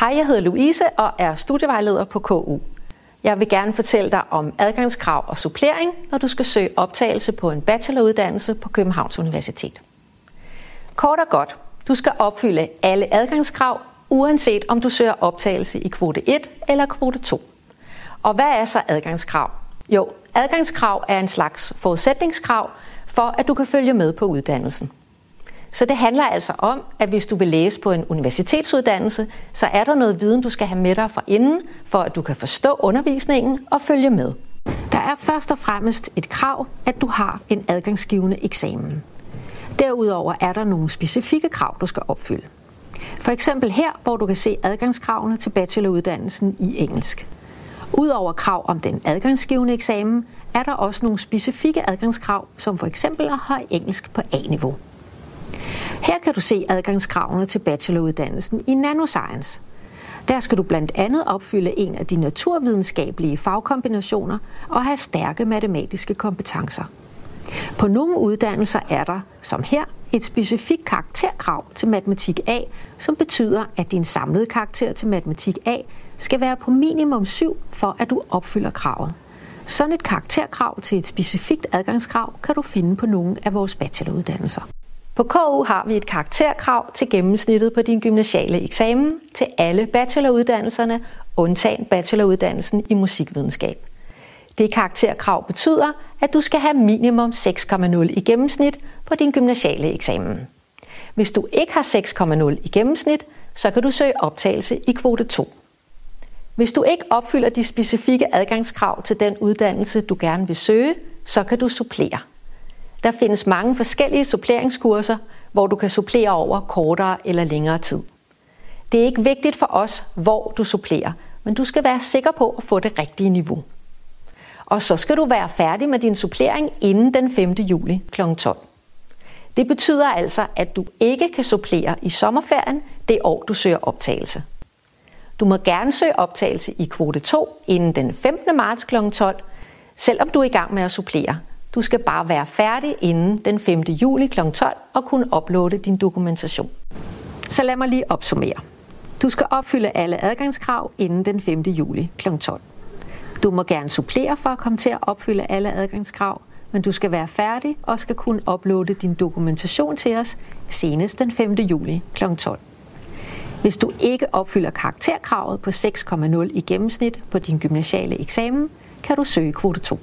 Hej, jeg hedder Louise og er studievejleder på KU. Jeg vil gerne fortælle dig om adgangskrav og supplering, når du skal søge optagelse på en bacheloruddannelse på Københavns Universitet. Kort og godt, du skal opfylde alle adgangskrav, uanset om du søger optagelse i kvote 1 eller kvote 2. Og hvad er så adgangskrav? Jo, adgangskrav er en slags forudsætningskrav for, at du kan følge med på uddannelsen. Så det handler altså om, at hvis du vil læse på en universitetsuddannelse, så er der noget viden, du skal have med dig fra inden, for at du kan forstå undervisningen og følge med. Der er først og fremmest et krav, at du har en adgangsgivende eksamen. Derudover er der nogle specifikke krav, du skal opfylde. For eksempel her, hvor du kan se adgangskravene til bacheloruddannelsen i engelsk. Udover krav om den adgangsgivende eksamen, er der også nogle specifikke adgangskrav, som for eksempel at have engelsk på A-niveau. Her kan du se adgangskravene til bacheloruddannelsen i nanoscience. Der skal du blandt andet opfylde en af de naturvidenskabelige fagkombinationer og have stærke matematiske kompetencer. På nogle uddannelser er der, som her, et specifikt karakterkrav til matematik A, som betyder, at din samlede karakter til matematik A skal være på minimum 7, for at du opfylder kravet. Sådan et karakterkrav til et specifikt adgangskrav kan du finde på nogle af vores bacheloruddannelser. På KU har vi et karakterkrav til gennemsnittet på din gymnasiale eksamen til alle bacheloruddannelserne, undtagen bacheloruddannelsen i musikvidenskab. Det karakterkrav betyder, at du skal have minimum 6,0 i gennemsnit på din gymnasiale eksamen. Hvis du ikke har 6,0 i gennemsnit, så kan du søge optagelse i kvote 2. Hvis du ikke opfylder de specifikke adgangskrav til den uddannelse, du gerne vil søge, så kan du supplere. Der findes mange forskellige suppleringskurser, hvor du kan supplere over kortere eller længere tid. Det er ikke vigtigt for os, hvor du supplerer, men du skal være sikker på at få det rigtige niveau. Og så skal du være færdig med din supplering inden den 5. juli kl. 12. Det betyder altså, at du ikke kan supplere i sommerferien det år, du søger optagelse. Du må gerne søge optagelse i kvote 2 inden den 15. marts kl. 12, selvom du er i gang med at supplere, du skal bare være færdig inden den 5. juli kl. 12 og kunne uploade din dokumentation. Så lad mig lige opsummere. Du skal opfylde alle adgangskrav inden den 5. juli kl. 12. Du må gerne supplere for at komme til at opfylde alle adgangskrav, men du skal være færdig og skal kunne uploade din dokumentation til os senest den 5. juli kl. 12. Hvis du ikke opfylder karakterkravet på 6,0 i gennemsnit på din gymnasiale eksamen, kan du søge kvote 2.